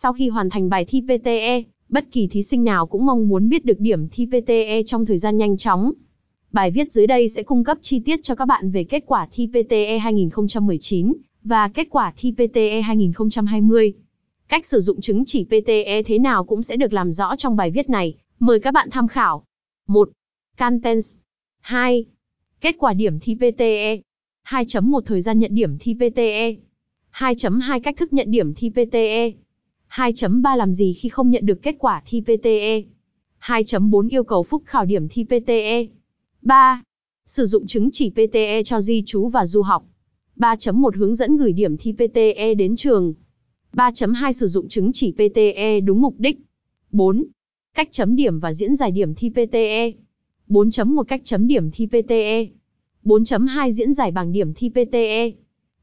Sau khi hoàn thành bài thi PTE, bất kỳ thí sinh nào cũng mong muốn biết được điểm thi PTE trong thời gian nhanh chóng. Bài viết dưới đây sẽ cung cấp chi tiết cho các bạn về kết quả thi PTE 2019 và kết quả thi PTE 2020. Cách sử dụng chứng chỉ PTE thế nào cũng sẽ được làm rõ trong bài viết này, mời các bạn tham khảo. 1. Contents 2. Kết quả điểm thi PTE 2.1 Thời gian nhận điểm thi PTE 2.2 Cách thức nhận điểm thi PTE 2.3 Làm gì khi không nhận được kết quả thi PTE 2.4 Yêu cầu phúc khảo điểm thi PTE 3. Sử dụng chứng chỉ PTE cho di trú và du học 3.1 Hướng dẫn gửi điểm thi PTE đến trường 3.2 Sử dụng chứng chỉ PTE đúng mục đích 4. Cách chấm điểm và diễn giải điểm thi PTE 4.1 Cách chấm điểm thi PTE 4.2 Diễn giải bảng điểm thi PTE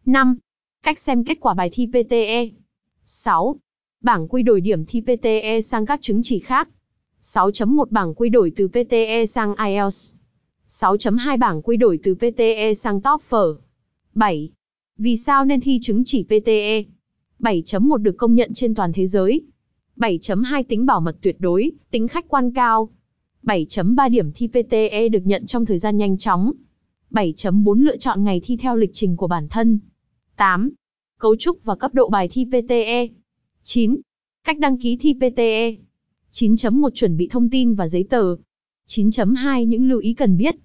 5. Cách xem kết quả bài thi PTE 6. Bảng quy đổi điểm thi PTE sang các chứng chỉ khác 6.1 Bảng quy đổi từ PTE sang IELTS 6.2 Bảng quy đổi từ PTE sang TOEFL 7. Vì sao nên thi chứng chỉ PTE? 7.1 được công nhận trên toàn thế giới. 7.2 tính bảo mật tuyệt đối, tính khách quan cao. 7.3 điểm thi PTE được nhận trong thời gian nhanh chóng. 7.4 lựa chọn ngày thi theo lịch trình của bản thân. 8. Cấu trúc và cấp độ bài thi PTE. 9. Cách đăng ký thi PTE. 9.1 Chuẩn bị thông tin và giấy tờ. 9.2 Những lưu ý cần biết.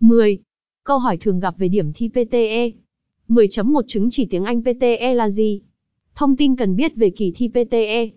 10. Câu hỏi thường gặp về điểm thi PTE. 10.1 Chứng chỉ tiếng Anh PTE là gì? Thông tin cần biết về kỳ thi PTE.